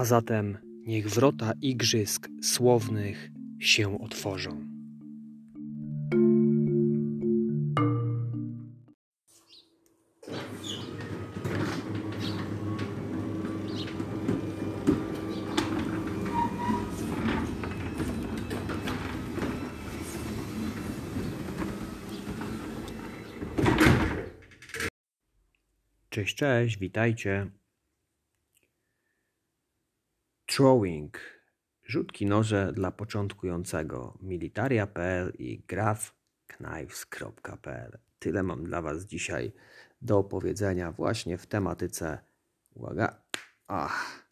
A zatem niech wrota igrzysk słownych się otworzą. Cześć, cześć, witajcie. Throwing. Rzutki noże dla początkującego. Militaria.pl i grafknives.pl. Tyle mam dla Was dzisiaj do opowiedzenia właśnie w tematyce. Uwaga. Ach.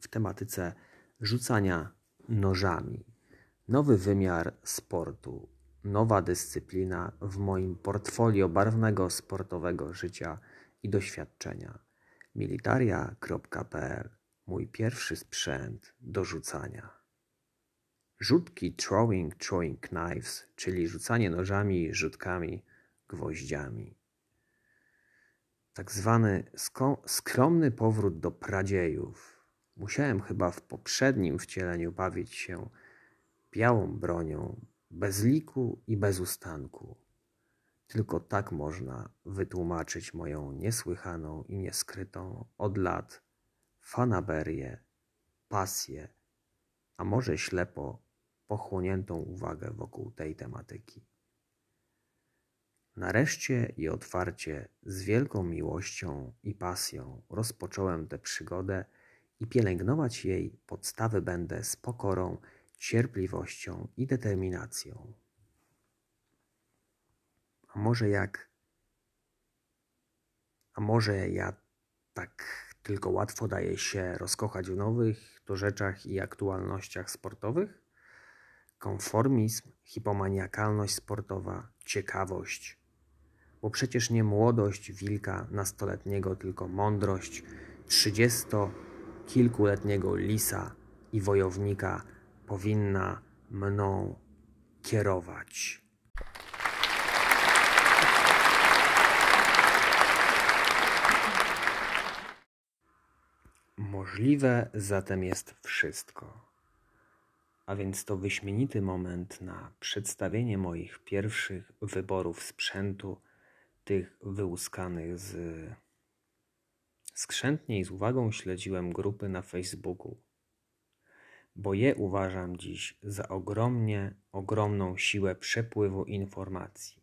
W tematyce rzucania nożami. Nowy wymiar sportu nowa dyscyplina w moim portfolio barwnego sportowego życia i doświadczenia. Militaria.pl mój pierwszy sprzęt do rzucania. Rzutki throwing, throwing knives, czyli rzucanie nożami, rzutkami, gwoździami. Tak zwany skromny powrót do pradziejów. Musiałem chyba w poprzednim wcieleniu bawić się białą bronią, bez liku i bez ustanku. Tylko tak można wytłumaczyć moją niesłychaną i nieskrytą od lat fanaberię, pasję, a może ślepo pochłoniętą uwagę wokół tej tematyki. Nareszcie i otwarcie, z wielką miłością i pasją rozpocząłem tę przygodę i pielęgnować jej podstawy będę z pokorą cierpliwością i determinacją. A może jak. A może ja tak tylko łatwo daję się rozkochać w nowych to rzeczach i aktualnościach sportowych? Konformizm, hipomaniakalność sportowa, ciekawość. Bo przecież nie młodość wilka nastoletniego, tylko mądrość trzydziestokilkuletniego lisa i wojownika powinna mną kierować. Możliwe zatem jest wszystko. A więc to wyśmienity moment na przedstawienie moich pierwszych wyborów sprzętu, tych wyłuskanych z. Skrzętnie i z uwagą śledziłem grupy na Facebooku bo je uważam dziś za ogromnie ogromną siłę przepływu informacji,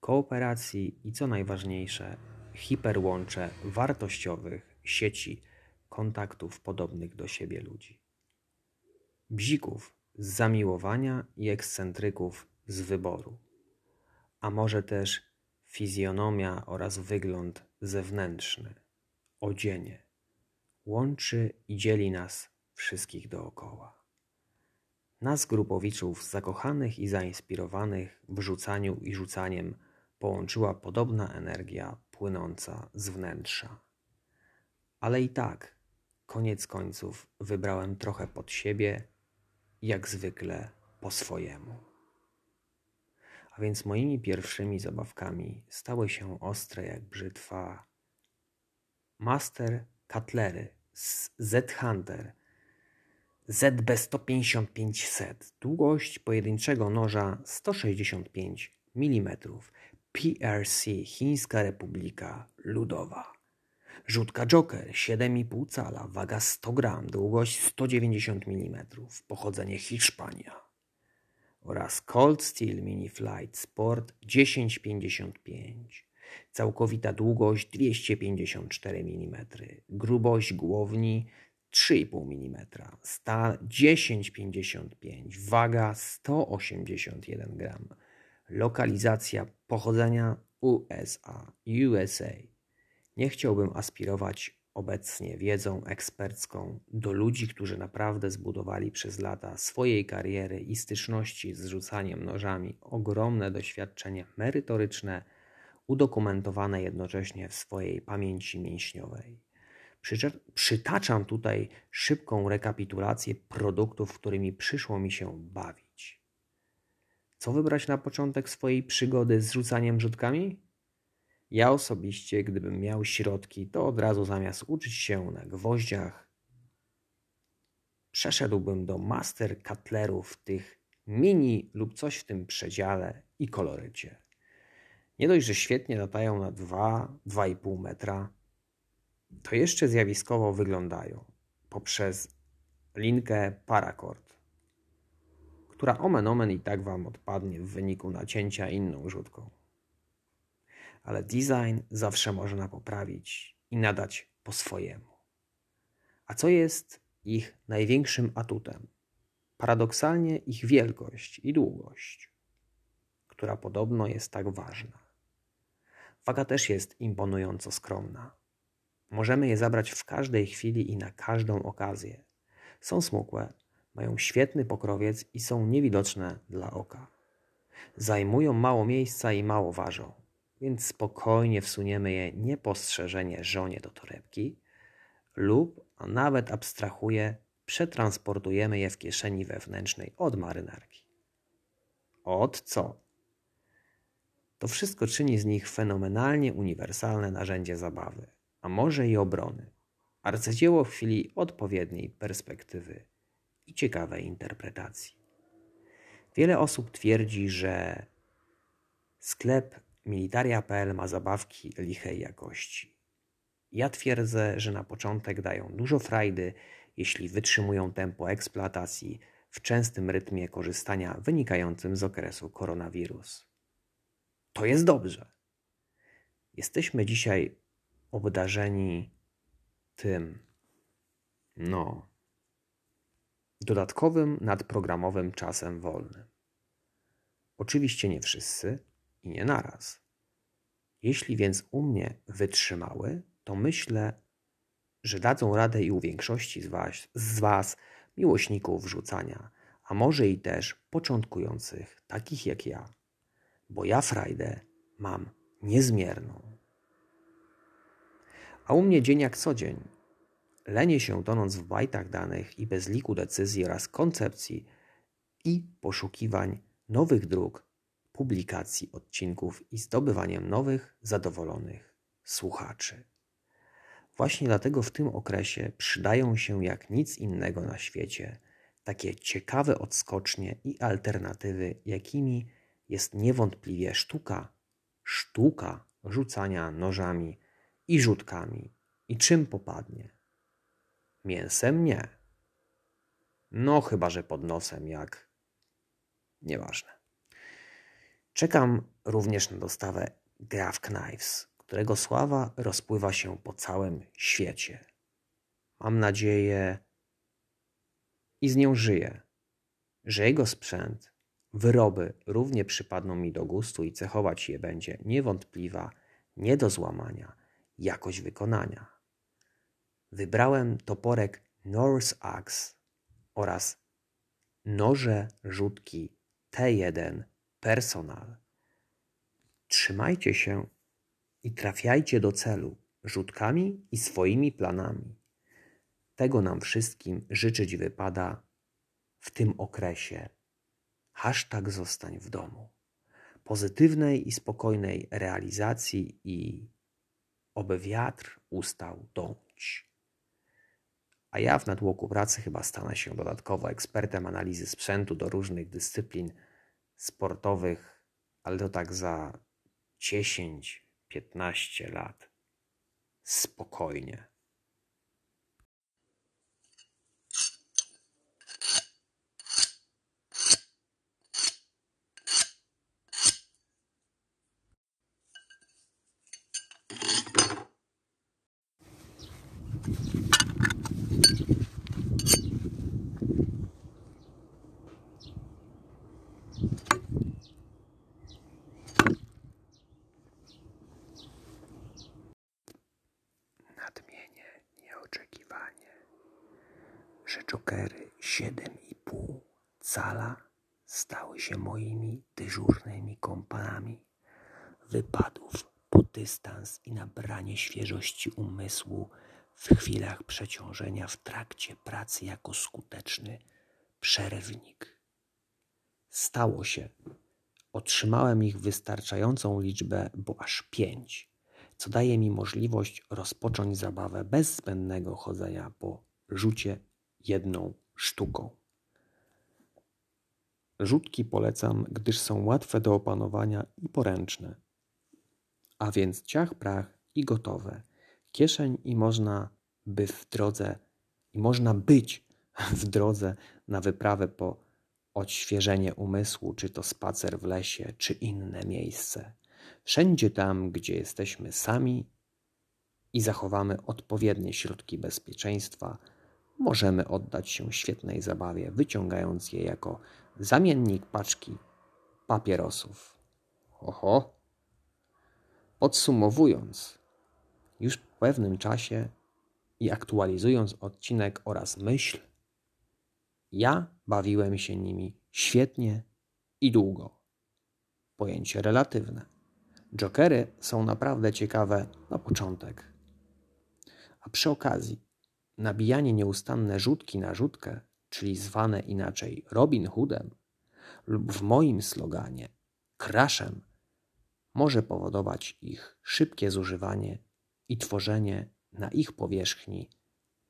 kooperacji i co najważniejsze, hiperłącze wartościowych sieci kontaktów podobnych do siebie ludzi. Bzików z zamiłowania i ekscentryków z wyboru, a może też fizjonomia oraz wygląd zewnętrzny, odzienie, łączy i dzieli nas wszystkich dookoła. Nas grupowiczów zakochanych i zainspirowanych w rzucaniu i rzucaniem połączyła podobna energia płynąca z wnętrza. Ale i tak, koniec końców, wybrałem trochę pod siebie, jak zwykle po swojemu. A więc moimi pierwszymi zabawkami stały się ostre jak brzytwa Master Cutlery z Z-Hunter ZB 155 set, długość pojedynczego noża 165 mm, PRC Chińska Republika Ludowa. Rzutka Joker 7,5 cala, waga 100 gram, długość 190 mm, pochodzenie Hiszpania. Oraz Cold Steel Mini Flight Sport 1055. Całkowita długość 254 mm, grubość głowni 3,5 mm, stal 10,55, waga 181 g, lokalizacja pochodzenia USA, USA. Nie chciałbym aspirować obecnie wiedzą ekspercką do ludzi, którzy naprawdę zbudowali przez lata swojej kariery i styczności z rzucaniem nożami ogromne doświadczenie merytoryczne, udokumentowane jednocześnie w swojej pamięci mięśniowej. Przytaczam tutaj szybką rekapitulację produktów, którymi przyszło mi się bawić. Co wybrać na początek swojej przygody z rzucaniem rzutkami? Ja osobiście, gdybym miał środki, to od razu zamiast uczyć się na gwoździach, przeszedłbym do master cutlerów tych mini lub coś w tym przedziale i kolorycie. Nie dość, że świetnie latają na 2-2,5 metra, to jeszcze zjawiskowo wyglądają poprzez linkę paracord, która omen omen i tak Wam odpadnie w wyniku nacięcia inną rzutką. Ale design zawsze można poprawić i nadać po swojemu. A co jest ich największym atutem? Paradoksalnie ich wielkość i długość, która podobno jest tak ważna. Waga też jest imponująco skromna. Możemy je zabrać w każdej chwili i na każdą okazję. Są smukłe, mają świetny pokrowiec i są niewidoczne dla oka. Zajmują mało miejsca i mało ważą, więc spokojnie wsuniemy je niepostrzeżenie żonie do torebki lub, a nawet abstrahuję, przetransportujemy je w kieszeni wewnętrznej od marynarki. Od co? To wszystko czyni z nich fenomenalnie uniwersalne narzędzie zabawy, a może i obrony. Arcydzieło w chwili odpowiedniej perspektywy i ciekawej interpretacji. Wiele osób twierdzi, że sklep militaria.pl ma zabawki lichej jakości. Ja twierdzę, że na początek dają dużo frajdy, jeśli wytrzymują tempo eksploatacji w częstym rytmie korzystania wynikającym z okresu koronawirus. To jest dobrze. Jesteśmy dzisiaj obdarzeni tym, no, dodatkowym nadprogramowym czasem wolnym. Oczywiście nie wszyscy i nie naraz. Jeśli więc u mnie wytrzymały, to myślę, że dadzą radę i u większości z was, z was miłośników wrzucania, a może i też początkujących, takich jak ja, bo ja frajdę mam niezmierną. A u mnie dzień jak co dzień. Lenię się tonąc w bajtach danych i bez liku decyzji oraz koncepcji i poszukiwań nowych dróg, publikacji odcinków i zdobywaniem nowych, zadowolonych słuchaczy. Właśnie dlatego w tym okresie przydają się jak nic innego na świecie takie ciekawe odskocznie i alternatywy, jakimi jest niewątpliwie sztuka, sztuka rzucania nożami i rzutkami. I czym popadnie? Mięsem nie. No, chyba że pod nosem, jak. Nieważne. Czekam również na dostawę Graf Knives, którego sława rozpływa się po całym świecie. Mam nadzieję i z nią żyję, że jego sprzęt, wyroby równie przypadną mi do gustu i cechować je będzie niewątpliwa, nie do złamania, jakość wykonania. Wybrałem toporek Norse Axe oraz noże rzutki T1 Personal. Trzymajcie się i trafiajcie do celu rzutkami i swoimi planami. Tego nam wszystkim życzyć wypada w tym okresie. Hashtag zostań w domu. Pozytywnej i spokojnej realizacji i oby wiatr ustał dąć. A ja w natłoku pracy chyba stanę się dodatkowo ekspertem analizy sprzętu do różnych dyscyplin sportowych, ale to tak za 10-15 lat. Spokojnie. Nadmienię nieoczekiwanie, że jokery 7,5 cala stały się moimi dyżurnymi kompanami wypadów po dystans i nabranie świeżości umysłu w chwilach przeciążenia w trakcie pracy jako skuteczny przerywnik. Stało się. Otrzymałem ich wystarczającą liczbę, bo aż pięć. co daje mi możliwość rozpocząć zabawę bez zbędnego chodzenia po rzucie jedną sztuką. Rzutki polecam, gdyż są łatwe do opanowania i poręczne. A więc ciach, prach i gotowe. Kieszeń i można by w drodze, i można być w drodze na wyprawę po odświeżenie umysłu, czy to spacer w lesie, czy inne miejsce. Wszędzie tam, gdzie jesteśmy sami i zachowamy odpowiednie środki bezpieczeństwa, możemy oddać się świetnej zabawie, wyciągając je jako zamiennik paczki papierosów. Oho! Podsumowując, już po pewnym czasie i aktualizując odcinek oraz myśl, ja bawiłem się nimi świetnie i długo. Pojęcie relatywne. Jokery są naprawdę ciekawe na początek. A przy okazji, nabijanie nieustanne rzutki na rzutkę, czyli zwane inaczej Robin Hoodem, lub w moim sloganie Crashem, może powodować ich szybkie zużywanie i tworzenie na ich powierzchni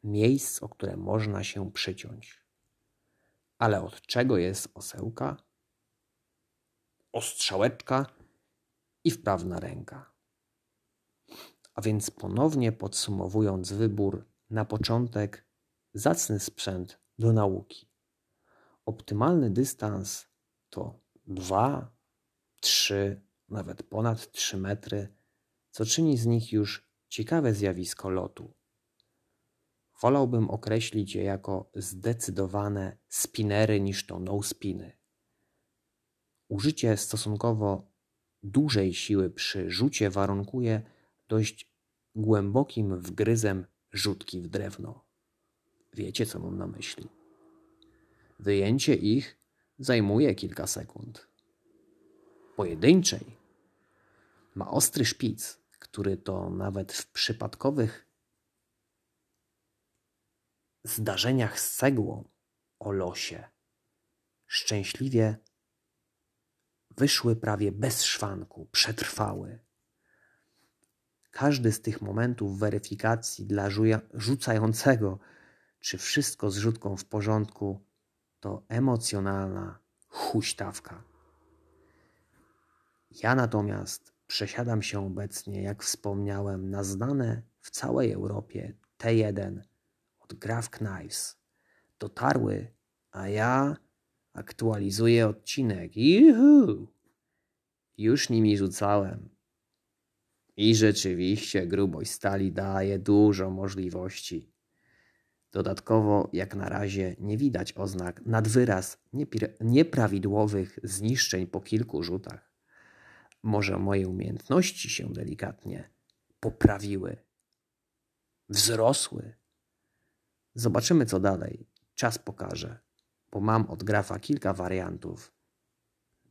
miejsc, o które można się przyciąć. Ale od czego jest osełka? Ostrzałeczka i wprawna ręka. A więc ponownie podsumowując wybór, na początek zacny sprzęt do nauki. Optymalny dystans to 2, 3, nawet ponad 3 metry, co czyni z nich już ciekawe zjawisko lotu. Wolałbym określić je jako zdecydowane spinery niż to no-spiny. Użycie stosunkowo dużej siły przy rzucie warunkuje dość głębokim wgryzem rzutki w drewno. Wiecie, co mam na myśli. Wyjęcie ich zajmuje kilka sekund. Pojedynczej ma ostry szpic, który to nawet w przypadkowych zdarzeniach z cegłą o losie szczęśliwie wyszły prawie bez szwanku, przetrwały. Każdy z tych momentów weryfikacji dla rzucającego, czy wszystko z rzutką w porządku, to emocjonalna huśtawka. Ja natomiast przesiadam się obecnie, jak wspomniałem, na znane w całej Europie T1 od Graf Knives. Dotarły, a ja aktualizuję odcinek. Juhu! Już nimi rzucałem. I rzeczywiście grubość stali daje dużo możliwości. Dodatkowo, jak na razie, nie widać oznak nadwyraz nieprawidłowych zniszczeń po kilku rzutach. Może moje umiejętności się delikatnie poprawiły, wzrosły. Zobaczymy, co dalej. Czas pokaże, bo mam od grafa kilka wariantów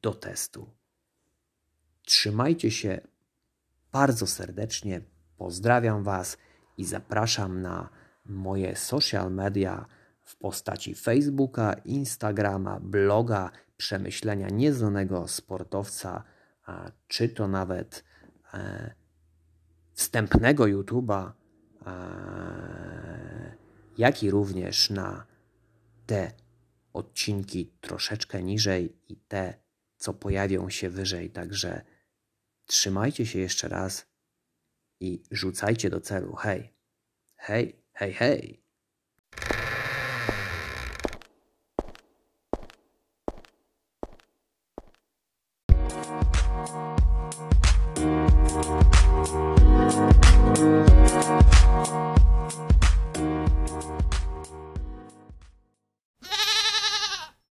do testu. Trzymajcie się bardzo serdecznie. Pozdrawiam Was i zapraszam na moje social media w postaci Facebooka, Instagrama, bloga, przemyślenia nieznanego sportowca, czy to nawet e, wstępnego YouTube'a, e, jak i również na te odcinki troszeczkę niżej i te, co pojawią się wyżej. Także trzymajcie się jeszcze raz i rzucajcie do celu. Hej, hej, hej, hej.